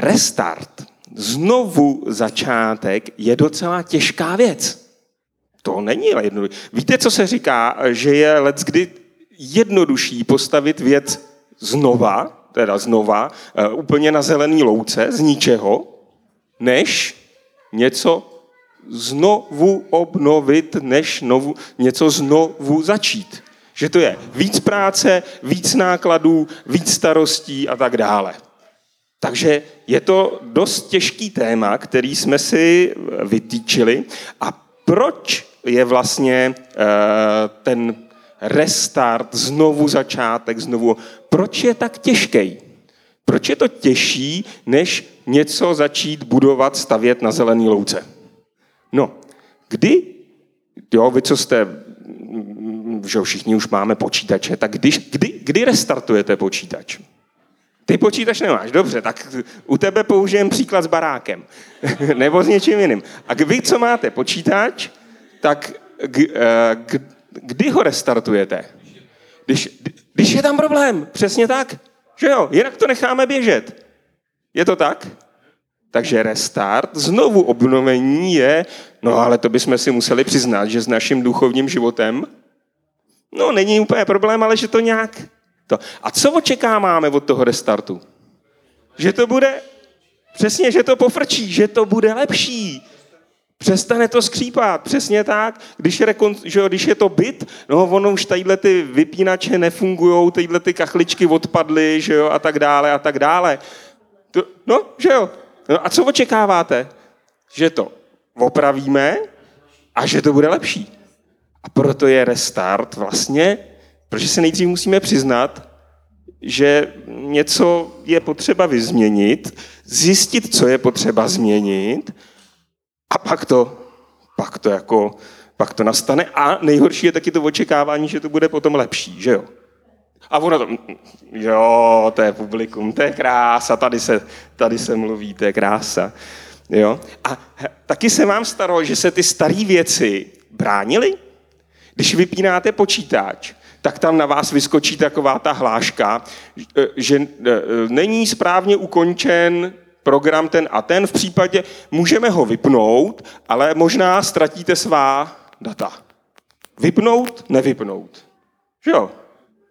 restart, znovu začátek je docela těžká věc. To není jednoduché. Víte, co se říká, že je let kdy jednodušší postavit věc znova, teda znova, eh, úplně na zelený louce, z ničeho, než něco znovu obnovit, než novu, něco znovu začít. Že to je víc práce, víc nákladů, víc starostí a tak dále. Takže je to dost těžký téma, který jsme si vytýčili. A proč je vlastně uh, ten restart, znovu začátek, znovu. Proč je tak těžký? Proč je to těžší, než něco začít budovat, stavět na zelený louce? No, kdy, jo, vy co jste, že všichni už máme počítače, tak když, kdy, kdy restartujete počítač? Ty počítač nemáš, dobře, tak u tebe použijem příklad s barákem. Nebo s něčím jiným. A vy, co máte počítač, tak k, eh, k, kdy ho restartujete? Když, když je tam problém, přesně tak. Že jo, jinak to necháme běžet. Je to tak? Takže restart, znovu obnovení je, no ale to bychom si museli přiznat, že s naším duchovním životem, no není úplně problém, ale že to nějak... To. A co očekáváme od toho restartu? Že to bude, přesně, že to pofrčí, že to bude lepší, Přestane to skřípat, přesně tak. Když je, rekon, že když je to byt, no ono už tadyhle ty vypínače nefungují, tadyhle ty kachličky odpadly, že jo, a tak dále, a tak dále. To, no, že jo. No a co očekáváte? Že to opravíme a že to bude lepší. A proto je restart vlastně, protože se nejdřív musíme přiznat, že něco je potřeba vyzměnit, zjistit, co je potřeba změnit a pak to, pak to jako, pak to nastane a nejhorší je taky to očekávání, že to bude potom lepší, že jo? A ono to, jo, to je publikum, to je krása, tady se, tady se mluví, to je krása. Jo? A taky se vám staro, že se ty staré věci bránily? Když vypínáte počítač, tak tam na vás vyskočí taková ta hláška, že e, není správně ukončen program ten a ten, v případě můžeme ho vypnout, ale možná ztratíte svá data. Vypnout, nevypnout. Jo?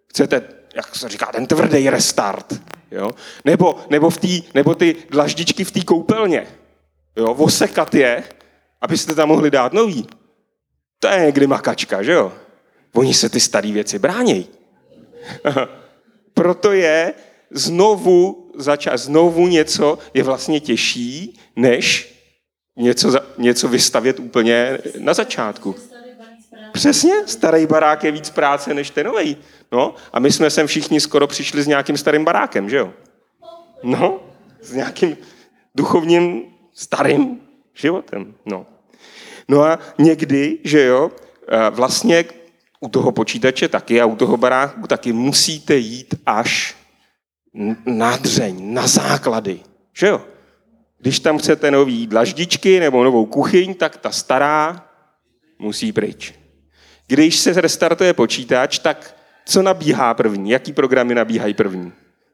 Chcete, jak se říká, ten tvrdý restart. Jo? Nebo, nebo, v tý, nebo ty dlaždičky v té koupelně. Jo? Vosekat je, abyste tam mohli dát nový. To je někdy makačka, že jo? Oni se ty staré věci bránějí. Proto je znovu začat, znovu něco je vlastně těžší, než něco, něco vystavět úplně na začátku. Přesně, starý barák je víc práce než ten nový. No, a my jsme sem všichni skoro přišli s nějakým starým barákem, že jo? No, s nějakým duchovním starým životem. No. no a někdy, že jo, vlastně u toho počítače taky a u toho baráku taky musíte jít až na dřeň, na základy. Že jo? Když tam chcete nový dlaždičky nebo novou kuchyň, tak ta stará musí pryč. Když se restartuje počítač, tak co nabíhá první? Jaký programy nabíhají první?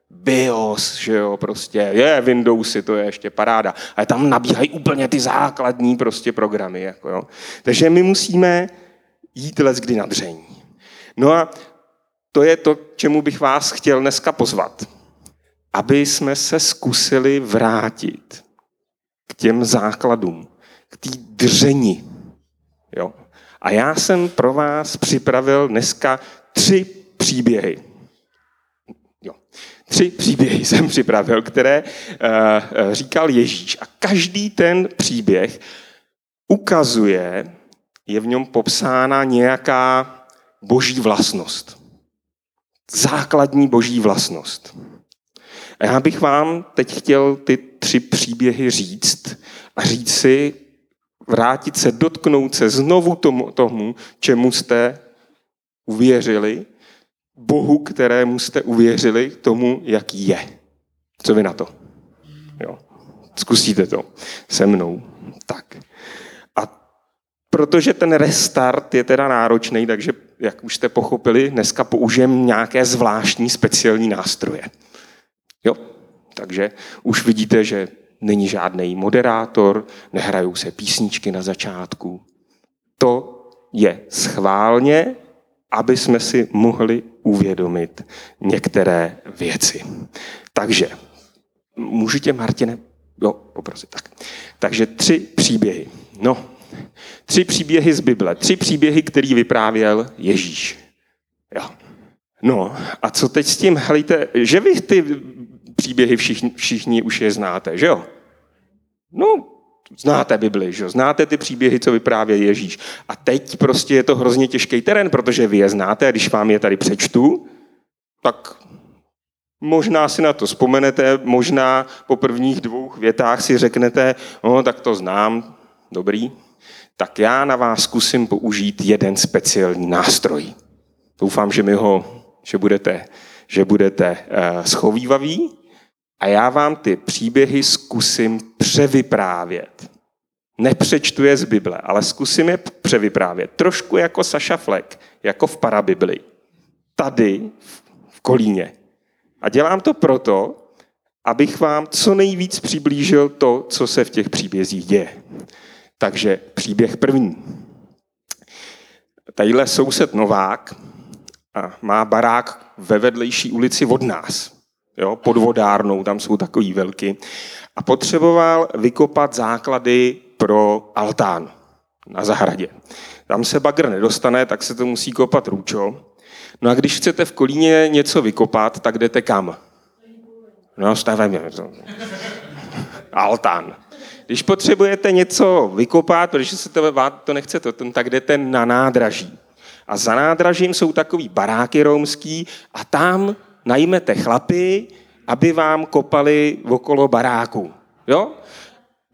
BIOS, že jo, prostě, je Windowsy, to je ještě paráda. Ale tam nabíhají úplně ty základní prostě programy, jako jo. Takže my musíme jít les kdy na dřeň. No a to je to, čemu bych vás chtěl dneska pozvat aby jsme se zkusili vrátit k těm základům, k té dřeni. Jo. A já jsem pro vás připravil dneska tři příběhy. Jo. Tři příběhy jsem připravil, které uh, říkal Ježíš. A každý ten příběh ukazuje, je v něm popsána nějaká boží vlastnost. Základní boží vlastnost. A já bych vám teď chtěl ty tři příběhy říct a říct si, vrátit se, dotknout se znovu tomu, tomu čemu jste uvěřili, Bohu, kterému jste uvěřili, tomu, jaký je. Co vy na to? Jo. Zkusíte to se mnou. Tak. Protože ten restart je teda náročný, takže, jak už jste pochopili, dneska použijem nějaké zvláštní speciální nástroje. Jo? Takže už vidíte, že není žádný moderátor, nehrajou se písničky na začátku. To je schválně, aby jsme si mohli uvědomit některé věci. Takže, můžete, Martine, jo, poprosit, tak. Takže tři příběhy. No, tři příběhy z Bible. Tři příběhy, který vyprávěl Ježíš. Jo. No, a co teď s tím? Helejte, že vy ty příběhy všichni, všichni už je znáte, že jo? No, znáte Bibli, že jo? Znáte ty příběhy, co vyprávěl Ježíš. A teď prostě je to hrozně těžký terén, protože vy je znáte a když vám je tady přečtu, tak Možná si na to vzpomenete, možná po prvních dvou větách si řeknete, no tak to znám, dobrý. Tak já na vás zkusím použít jeden speciální nástroj. Doufám, že mi ho, že budete, že budete uh, schovývaví a já vám ty příběhy zkusím převyprávět. Nepřečtu je z Bible, ale zkusím je převyprávět. Trošku jako Saša Fleck, jako v parabibli. Tady v Kolíně. A dělám to proto, abych vám co nejvíc přiblížil to, co se v těch příbězích děje. Takže příběh první. Tadyhle soused Novák má barák ve vedlejší ulici od nás. Jo, pod vodárnou, tam jsou takový velký. A potřeboval vykopat základy pro altán na zahradě. Tam se bagr nedostane, tak se to musí kopat růčo. No a když chcete v Kolíně něco vykopat, tak jdete kam? No, stavebně. Altán. Když potřebujete něco vykopat, protože se to, to nechcete, tak jdete na nádraží. A za nádražím jsou takový baráky romský a tam najmete chlapy, aby vám kopali okolo baráku. Jo?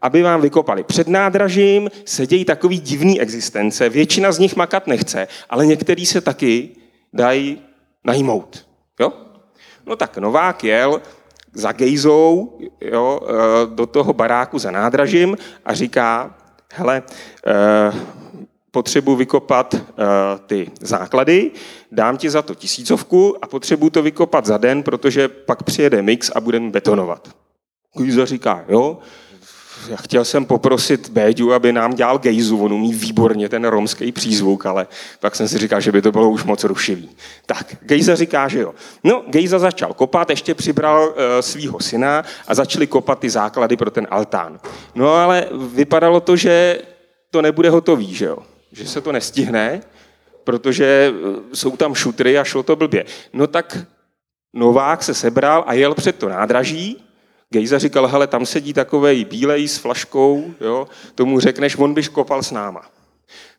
Aby vám vykopali. Před nádražím sedějí takový divný existence. Většina z nich makat nechce, ale některý se taky dají najmout. Jo? No tak Novák jel za gejzou jo, eh, do toho baráku za nádražím a říká, hele, eh, potřebuji vykopat uh, ty základy, dám ti za to tisícovku a potřebuji to vykopat za den, protože pak přijede mix a budeme betonovat. Gejza říká, jo, já chtěl jsem poprosit Béďu, aby nám dělal gejzu, on umí výborně ten romský přízvuk, ale pak jsem si říkal, že by to bylo už moc rušivý. Tak, Gejza říká, že jo. No, Gejza začal kopat, ještě přibral uh, svýho syna a začali kopat ty základy pro ten altán. No ale vypadalo to, že to nebude hotový, že jo. Že se to nestihne, protože eh, jsou tam šutry a šlo to blbě. No tak Novák se sebral a jel před to nádraží Gejza říkal, hele, tam sedí takovej bílej s flaškou, jo, tomu řekneš, on byš kopal s náma.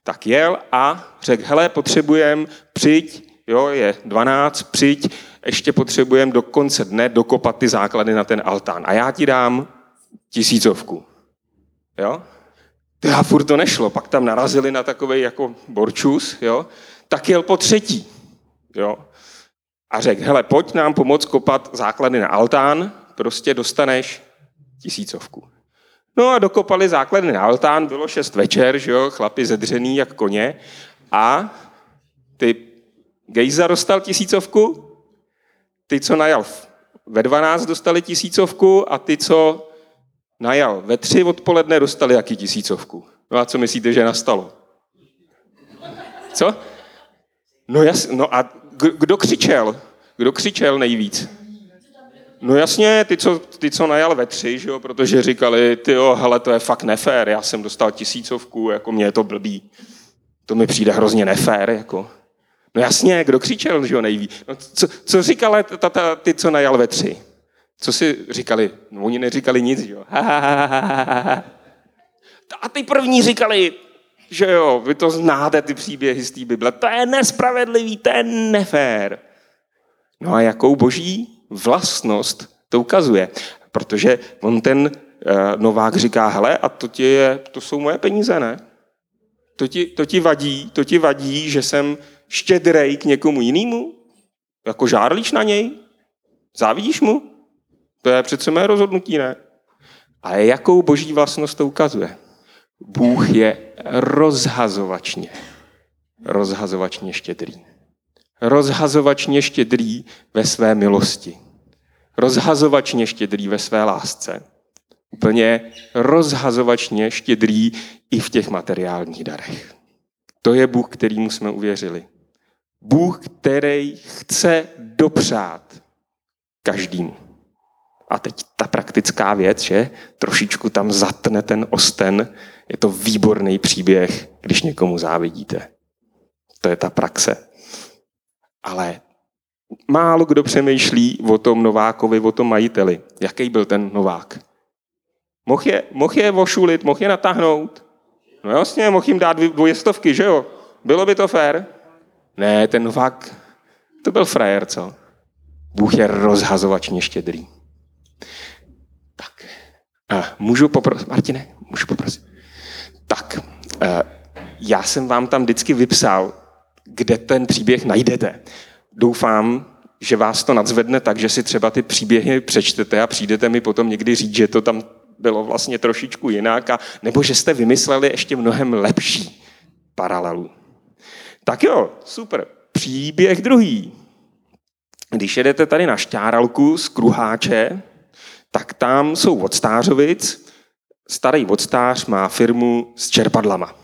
Tak jel a řekl, hele, potřebujem, přijď, jo, je 12, přijď, ještě potřebujem do konce dne dokopat ty základy na ten altán. A já ti dám tisícovku. Jo? Já furt to nešlo, pak tam narazili na takový jako borčus, jo? tak jel po třetí. Jo? A řekl, hele, pojď nám pomoct kopat základy na altán, prostě dostaneš tisícovku. No a dokopali základy na altán, bylo šest večer, že jo, chlapi zedřený jak koně a ty Gejza dostal tisícovku, ty, co najal ve 12, dostali tisícovku a ty, co najal ve tři odpoledne, dostali jaký tisícovku. No a co myslíte, že nastalo? Co? No, jas, no a kdo křičel? Kdo křičel nejvíc? No jasně, ty, co, ty, co najal ve tři, že jo, protože říkali, ty jo, hele, to je fakt nefér, já jsem dostal tisícovku, jako mě je to blbý. To mi přijde hrozně nefér, jako. No jasně, kdo křičel, že jo, nejví. No, co, co říkali tata, ty, co najal ve tři? Co si říkali? No, oni neříkali nic, jo. A ty první říkali, že jo, vy to znáte, ty příběhy z té Bible. To je nespravedlivý, to je nefér. No a jakou boží vlastnost to ukazuje. Protože on ten uh, Novák říká, hele, a to, ti je, to jsou moje peníze, ne? To ti, to ti vadí, to ti vadí, že jsem štědrej k někomu jinému? Jako žárlíš na něj? Závidíš mu? To je přece mé rozhodnutí, ne? Ale jakou boží vlastnost to ukazuje? Bůh je rozhazovačně, rozhazovačně štědrý rozhazovačně štědrý ve své milosti. Rozhazovačně štědrý ve své lásce. Úplně rozhazovačně štědrý i v těch materiálních darech. To je Bůh, kterýmu jsme uvěřili. Bůh, který chce dopřát každému. A teď ta praktická věc, že trošičku tam zatne ten osten, je to výborný příběh, když někomu závidíte. To je ta praxe. Ale málo kdo přemýšlí o tom Novákovi, o tom majiteli. Jaký byl ten Novák? Mohl je, mohl je vošulit, mohl je natáhnout. No jasně, mohl jim dát dvě stovky, že jo? Bylo by to fér? Ne, ten Novák, to byl frajer, co? Bůh je rozhazovačně štědrý. Tak, a můžu poprosit, Martine, můžu poprosit. Tak, eh, já jsem vám tam vždycky vypsal, kde ten příběh najdete. Doufám, že vás to nadzvedne tak, že si třeba ty příběhy přečtete a přijdete mi potom někdy říct, že to tam bylo vlastně trošičku jinak, a, nebo že jste vymysleli ještě mnohem lepší paralelu. Tak jo, super. Příběh druhý. Když jedete tady na Šťáralku z Kruháče, tak tam jsou odstářovic. Starý odstář má firmu s čerpadlama.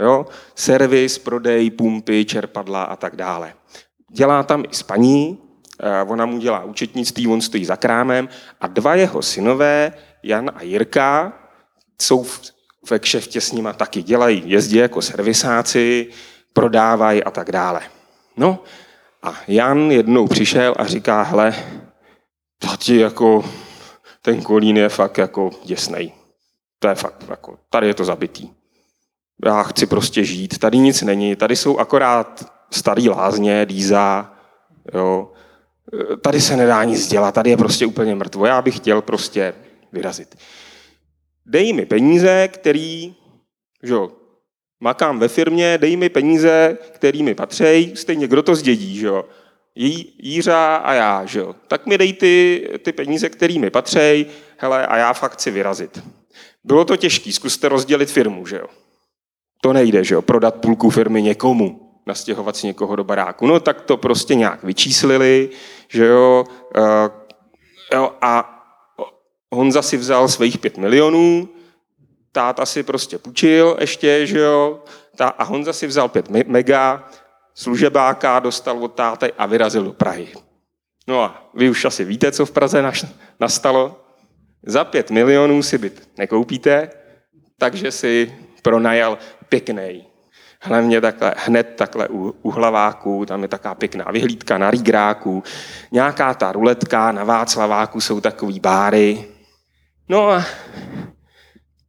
Jo? Servis, prodej, pumpy, čerpadla a tak dále. Dělá tam i spaní, eh, ona mu dělá účetnictví, on stojí za krámem a dva jeho synové, Jan a Jirka, jsou ve kšeftě s nima taky. Dělají, jezdí jako servisáci, prodávají a tak dále. No a Jan jednou přišel a říká, hele, tati, jako ten kolín je fakt jako děsnej. To je fakt, jako, tady je to zabitý. Já chci prostě žít, tady nic není, tady jsou akorát starý lázně, dýza, jo. Tady se nedá nic dělat, tady je prostě úplně mrtvo. Já bych chtěl prostě vyrazit. Dej mi peníze, který, jo, makám ve firmě, dej mi peníze, který mi patří, stejně kdo to zdědí, jo. Jířa a já, že jo. Tak mi dej ty, ty peníze, který mi patří, hele, a já fakt chci vyrazit. Bylo to těžké, zkuste rozdělit firmu, že jo. To nejde, že jo, prodat půlku firmy někomu, nastěhovat si někoho do baráku. No tak to prostě nějak vyčíslili, že jo, uh, jo a Honza si vzal svých pět milionů, táta si prostě půjčil ještě, že jo, a Honza si vzal pět mega, služebáka dostal od táty a vyrazil do Prahy. No a vy už asi víte, co v Praze nastalo. Za pět milionů si byt nekoupíte, takže si pronajal pěkný. Hlavně takhle, hned takhle u, u hlaváku, tam je taková pěkná vyhlídka na Rígráku, nějaká ta ruletka, na Václaváku jsou takový báry. No a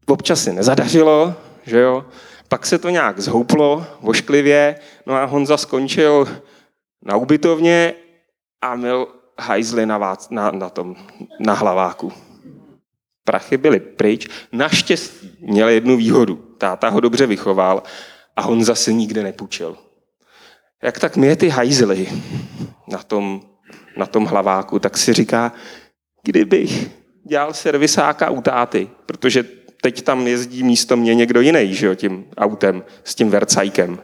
občas se nezadařilo, že jo, pak se to nějak zhouplo vošklivě, no a Honza skončil na ubytovně a měl hajzly na, vác, na, na, tom, na hlaváku. Prachy byly pryč. Naštěstí měl jednu výhodu. Táta ho dobře vychoval a Honza se nikde nepůjčil. Jak tak mě ty hajzly na tom, na tom hlaváku, tak si říká, kdybych dělal servisáka u táty, protože teď tam jezdí místo mě někdo jiný, že jo, tím autem, s tím vercajkem.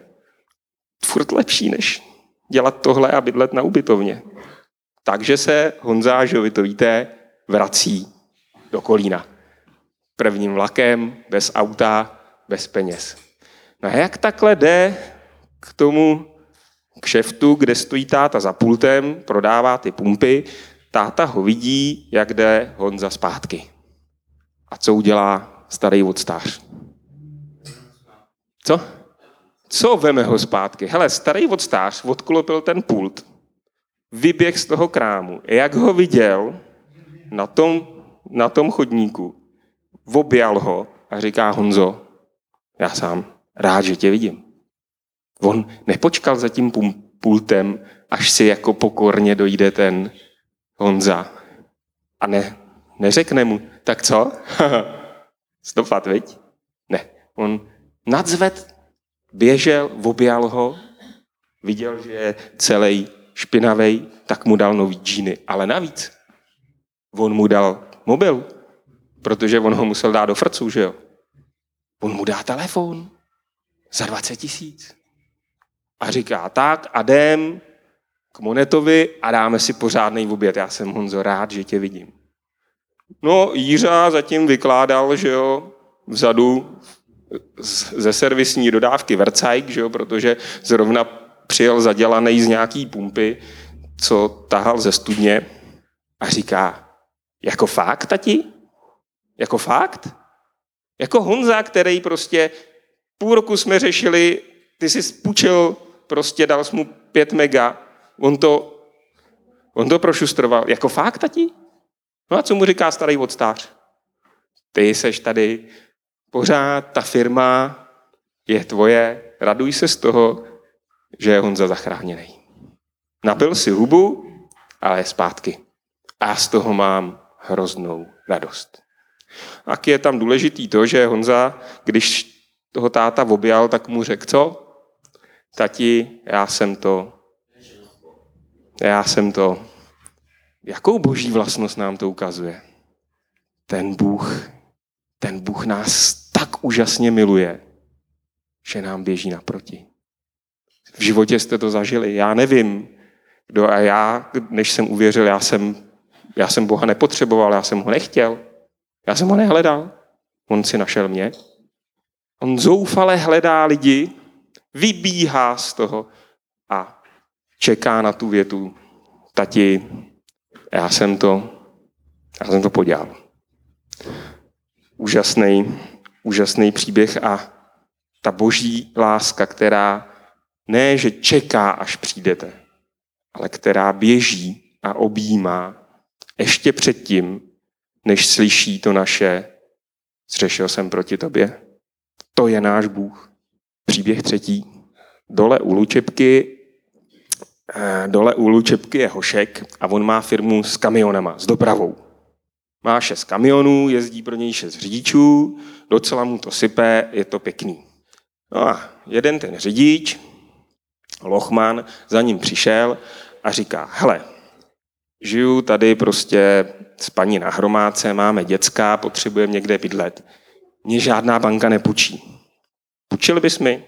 Furt lepší, než dělat tohle a bydlet na ubytovně. Takže se Honza, že vy to víte, vrací do Kolína. Prvním vlakem, bez auta, bez peněz. No a jak takhle jde k tomu kšeftu, kde stojí táta za pultem, prodává ty pumpy, táta ho vidí, jak jde Honza zpátky. A co udělá? starý odstář. Co? Co veme ho zpátky? Hele, starý odstář odklopil ten pult, vyběh z toho krámu. Jak ho viděl na tom, na tom chodníku, objal ho a říká Honzo, já sám rád, že tě vidím. On nepočkal za tím pultem, až si jako pokorně dojde ten Honza. A ne, neřekne mu, tak co? Stopat, viď? Ne. On nadzved, běžel, objal ho, viděl, že je celý špinavý, tak mu dal nový džíny. Ale navíc, on mu dal mobil, protože on ho musel dát do frců, že jo? On mu dá telefon za 20 tisíc. A říká, tak a jdem, k Monetovi a dáme si pořádný oběd. Já jsem Honzo rád, že tě vidím. No, Jířa zatím vykládal, že jo, vzadu ze servisní dodávky Vercajk, že jo, protože zrovna přijel zadělaný z nějaký pumpy, co tahal ze studně a říká, jako fakt, tati? Jako fakt? Jako Honza, který prostě půl roku jsme řešili, ty jsi půjčil, prostě dal jsi mu pět mega, on to, on to prošustroval. Jako fakt, tati? No a co mu říká starý odstář? Ty seš tady, pořád ta firma je tvoje, raduj se z toho, že je Honza zachráněný. Napil si hubu, ale je zpátky. A z toho mám hroznou radost. A je tam důležitý to, že Honza, když toho táta objal, tak mu řekl, co? Tati, já jsem to, já jsem to. Jakou boží vlastnost nám to ukazuje? Ten Bůh, ten Bůh nás tak úžasně miluje, že nám běží naproti. V životě jste to zažili. Já nevím, kdo a já, než jsem uvěřil, já jsem, já jsem Boha nepotřeboval, já jsem ho nechtěl. Já jsem ho nehledal. On si našel mě. On zoufale hledá lidi, vybíhá z toho a čeká na tu větu. Tati, já jsem to, já jsem to podělal. Úžasný, úžasný příběh a ta boží láska, která ne, že čeká, až přijdete, ale která běží a objímá ještě předtím, než slyší to naše zřešil jsem proti tobě. To je náš Bůh. Příběh třetí. Dole u Lučepky eh, Dole u Lučepky je Hošek a on má firmu s kamionama, s dopravou. Má šest kamionů, jezdí pro něj šest řidičů, docela mu to sype, je to pěkný. No a jeden ten řidič, Lochman, za ním přišel a říká, hele, žiju tady prostě s paní na hromádce, máme děcka, potřebujeme někde bydlet. Mně žádná banka nepůjčí. Půjčili bys mi?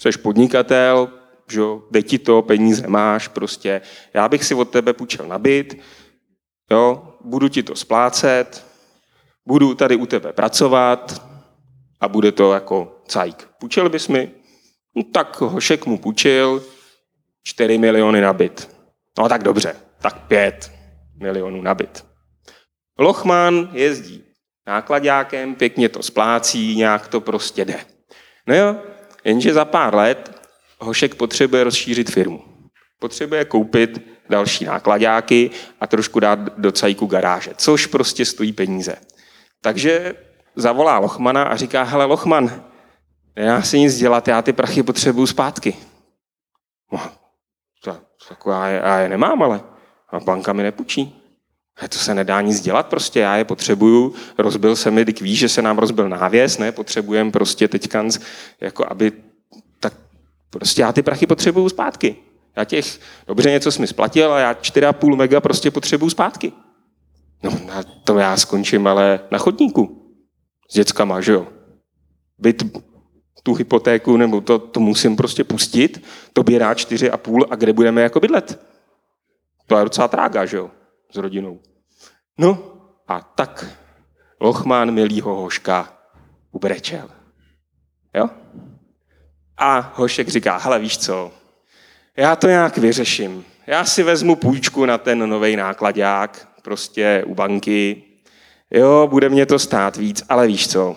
Jsi podnikatel, že jde ti to, peníze máš, prostě. Já bych si od tebe půjčil na byt, jo, budu ti to splácet, budu tady u tebe pracovat a bude to jako cajk. Půjčil bys mi? No, tak Hošek mu půjčil 4 miliony na byt. No tak dobře, tak 5 milionů na byt. Lochman jezdí nákladňákem, pěkně to splácí, nějak to prostě jde. No jo, jenže za pár let Hošek potřebuje rozšířit firmu. Potřebuje koupit další nákladňáky a trošku dát do cajku garáže, což prostě stojí peníze. Takže zavolá Lochmana a říká, hele Lochman, já si nic dělat, já ty prachy potřebuju zpátky. No, tak já, je, já je nemám, ale a banka mi nepůjčí. To se nedá nic dělat, prostě já je potřebuju, rozbil se mi, víš, že se nám rozbil návěs, ne, potřebujeme prostě teďka, jako aby, tak prostě já ty prachy potřebuju zpátky. Já těch, dobře něco jsi mi splatil a já 4,5 mega prostě potřebuju zpátky. No, na to já skončím, ale na chodníku. S dětskama, že jo. Byt, tu hypotéku, nebo to, to musím prostě pustit, tobě dá 4,5 a kde budeme jako bydlet? To je docela trága, že jo, s rodinou. No a tak Lochmán milýho Hoška ubrečel. Jo? A Hošek říká, hele víš co, já to nějak vyřeším. Já si vezmu půjčku na ten nový nákladák, prostě u banky. Jo, bude mě to stát víc, ale víš co,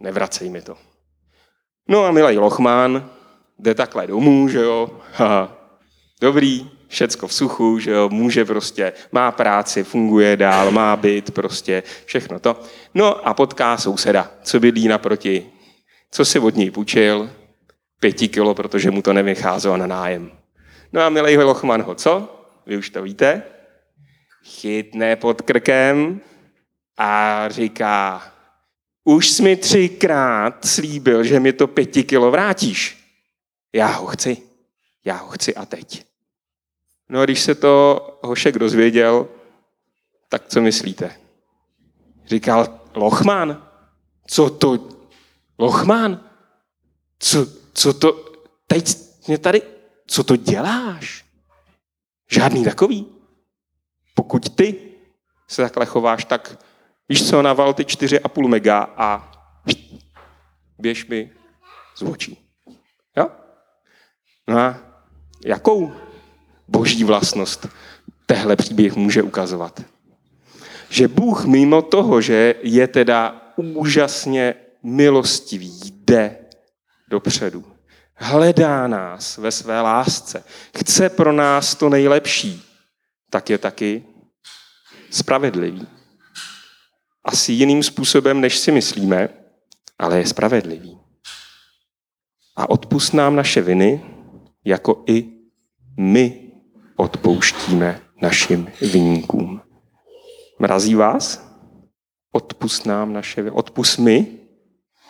nevracej mi to. No a milý Lochmán jde takhle domů, že jo, Haha. dobrý, všecko v suchu, že jo, může prostě, má práci, funguje dál, má byt, prostě všechno to. No a potká souseda, co bydlí naproti, co si od něj půjčil, pěti kilo, protože mu to nevycházelo na nájem. No a milej Lochman ho co? Vy už to víte? Chytne pod krkem a říká, už jsi mi třikrát slíbil, že mi to pěti kilo vrátíš. Já ho chci. Já ho chci a teď. No a když se to Hošek dozvěděl, tak co myslíte? Říkal, Lochman? Co to? Lochman? Co, co to? Teď mě tady, co to děláš? Žádný takový. Pokud ty se takhle chováš, tak víš co, naval ty 4,5 mega a běž mi z očí. Jo? No a jakou boží vlastnost tehle příběh může ukazovat? Že Bůh mimo toho, že je teda úžasně milostivý, jde dopředu. Hledá nás ve své lásce. Chce pro nás to nejlepší. Tak je taky spravedlivý. Asi jiným způsobem, než si myslíme, ale je spravedlivý. A odpust nám naše viny, jako i my odpouštíme našim viníkům. Mrazí vás? Odpust nám naše. Odpust mi,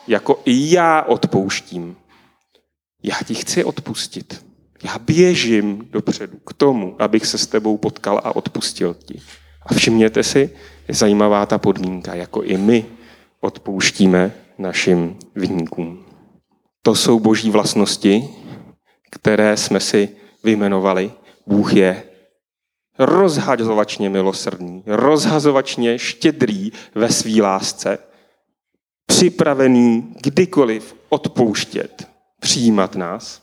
jako i já odpouštím. Já ti chci odpustit. Já běžím dopředu k tomu, abych se s tebou potkal a odpustil ti. A všimněte si, je zajímavá ta podmínka, jako i my odpouštíme našim vinníkům. To jsou boží vlastnosti, které jsme si vyjmenovali. Bůh je rozhazovačně milosrdný, rozhazovačně štědrý ve své lásce, připravený kdykoliv odpouštět, přijímat nás.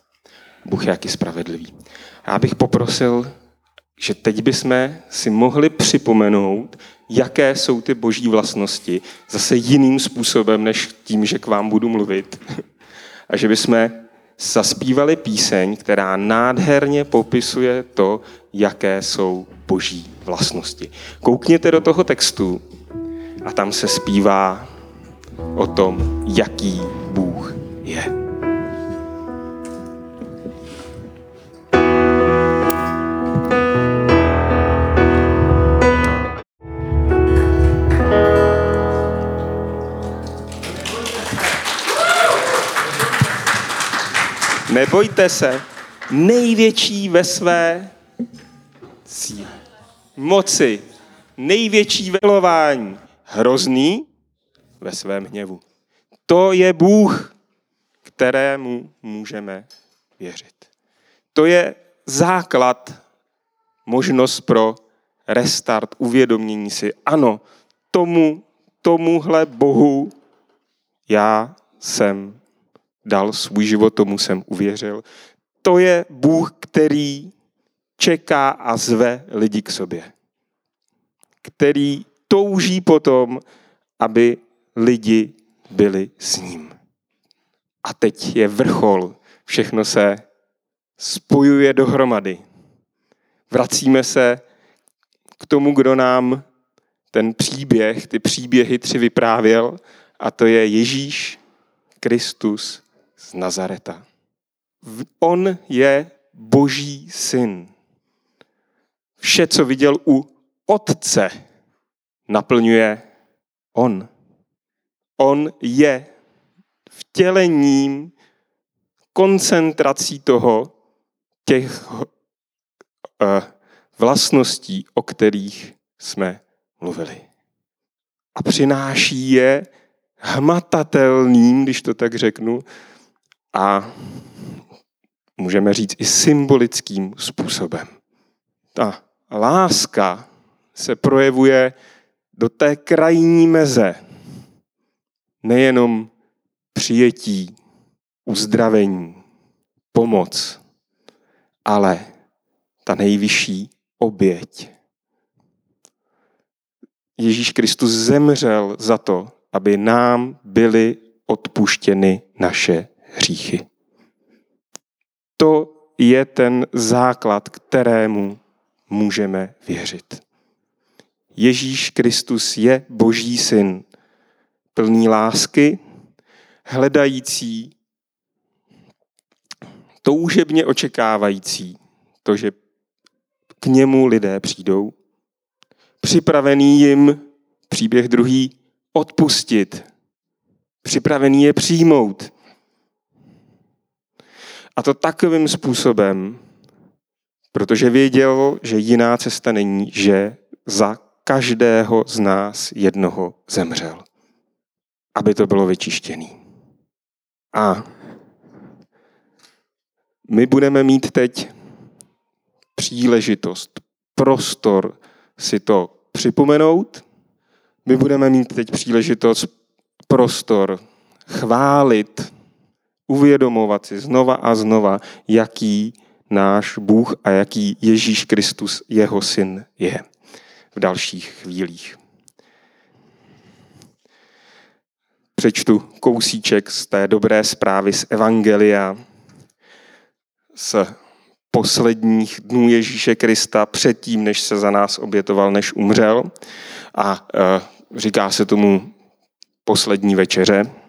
Bůh je jaký spravedlivý. Já bych poprosil, že teď bychom si mohli připomenout, jaké jsou ty boží vlastnosti, zase jiným způsobem, než tím, že k vám budu mluvit. A že bychom zaspívali píseň, která nádherně popisuje to, jaké jsou boží vlastnosti. Koukněte do toho textu a tam se zpívá o tom, jaký Bůh je. Nebojte se, největší ve své síle, moci, největší velování, hrozný ve svém hněvu. To je Bůh, kterému můžeme věřit. To je základ, možnost pro restart, uvědomění si. Ano, tomu, tomuhle Bohu já jsem dal svůj život, tomu jsem uvěřil. To je Bůh, který čeká a zve lidi k sobě. Který touží potom, aby lidi byli s ním. A teď je vrchol. Všechno se spojuje dohromady. Vracíme se k tomu, kdo nám ten příběh, ty příběhy tři vyprávěl, a to je Ježíš Kristus z Nazareta. On je boží syn. Vše, co viděl u otce, naplňuje on. On je vtělením, koncentrací toho, těch uh, vlastností, o kterých jsme mluvili. A přináší je hmatatelným, když to tak řeknu, a můžeme říct i symbolickým způsobem. Ta láska se projevuje do té krajní meze. Nejenom přijetí, uzdravení, pomoc, ale ta nejvyšší oběť. Ježíš Kristus zemřel za to, aby nám byly odpuštěny naše hříchy. To je ten základ, kterému můžeme věřit. Ježíš Kristus je Boží syn, plný lásky, hledající, toužebně očekávající to, že k němu lidé přijdou, připravený jim příběh druhý odpustit, připravený je přijmout, a to takovým způsobem, protože věděl, že jiná cesta není, že za každého z nás jednoho zemřel, aby to bylo vyčištěný. A my budeme mít teď příležitost, prostor si to připomenout. My budeme mít teď příležitost, prostor chválit, uvědomovat si znova a znova, jaký náš Bůh a jaký Ježíš Kristus, jeho syn, je v dalších chvílích. Přečtu kousíček z té dobré zprávy z Evangelia, z posledních dnů Ježíše Krista předtím, než se za nás obětoval, než umřel. A e, říká se tomu poslední večeře.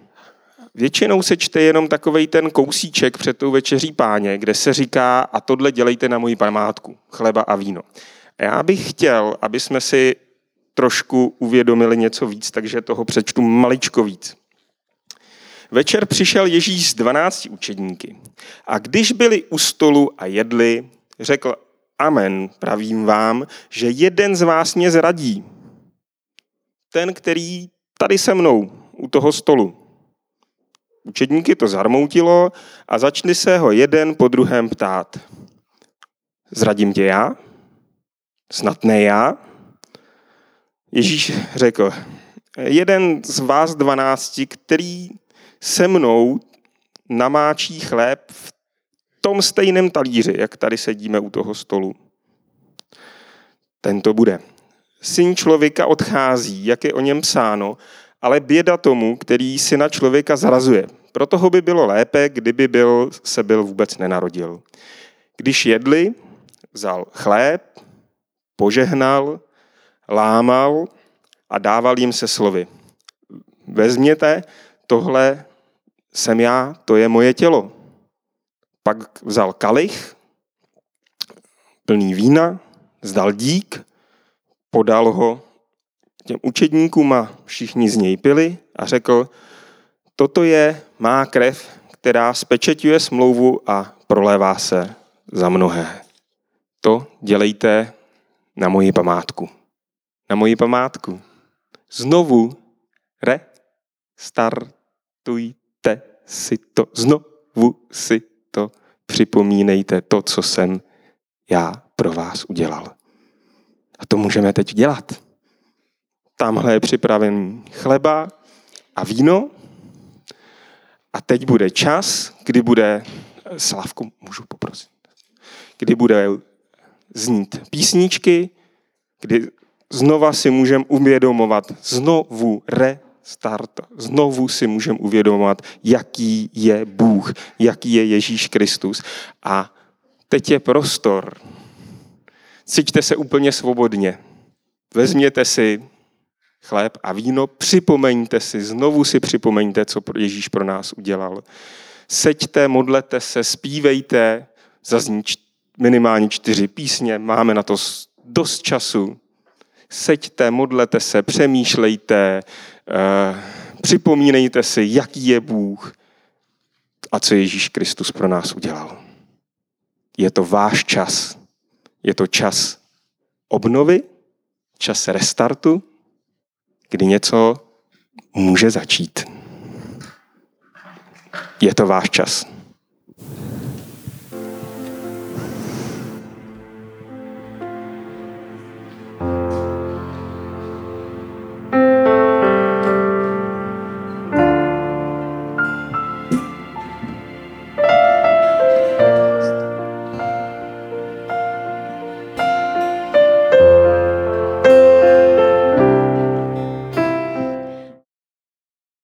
Většinou se čte jenom takový ten kousíček před tou večeří páně, kde se říká, a tohle dělejte na moji památku, chleba a víno. A já bych chtěl, aby jsme si trošku uvědomili něco víc, takže toho přečtu maličko víc. Večer přišel Ježíš s dvanácti učedníky a když byli u stolu a jedli, řekl, amen, pravím vám, že jeden z vás mě zradí. Ten, který tady se mnou, u toho stolu. Učedníky to zarmoutilo a začali se ho jeden po druhém ptát. Zradím tě já? Snad ne já? Ježíš řekl, jeden z vás dvanácti, který se mnou namáčí chléb v tom stejném talíři, jak tady sedíme u toho stolu. Tento bude. Syn člověka odchází, jak je o něm psáno, ale běda tomu, který syna člověka zrazuje. Pro toho by bylo lépe, kdyby byl, se byl vůbec nenarodil. Když jedli, vzal chléb, požehnal, lámal a dával jim se slovy. Vezměte, tohle jsem já, to je moje tělo. Pak vzal kalich, plný vína, zdal dík, podal ho těm učedníkům a všichni z něj pili a řekl, toto je má krev, která spečeťuje smlouvu a prolévá se za mnohé. To dělejte na moji památku. Na moji památku. Znovu restartujte si to. Znovu si to připomínejte, to, co jsem já pro vás udělal. A to můžeme teď dělat. Tamhle je připraven chleba a víno. A teď bude čas, kdy bude, Slavku, můžu poprosit, kdy bude znít písničky, kdy znova si můžeme uvědomovat, znovu restart, znovu si můžeme uvědomovat, jaký je Bůh, jaký je Ježíš Kristus. A teď je prostor. Cítíte se úplně svobodně. Vezměte si chléb a víno, připomeňte si, znovu si připomeňte, co Ježíš pro nás udělal. Seďte, modlete se, zpívejte, zazní minimálně čtyři písně, máme na to dost času. Seďte, modlete se, přemýšlejte, eh, připomínejte si, jaký je Bůh a co Ježíš Kristus pro nás udělal. Je to váš čas. Je to čas obnovy, čas restartu, kdy něco může začít. Je to váš čas.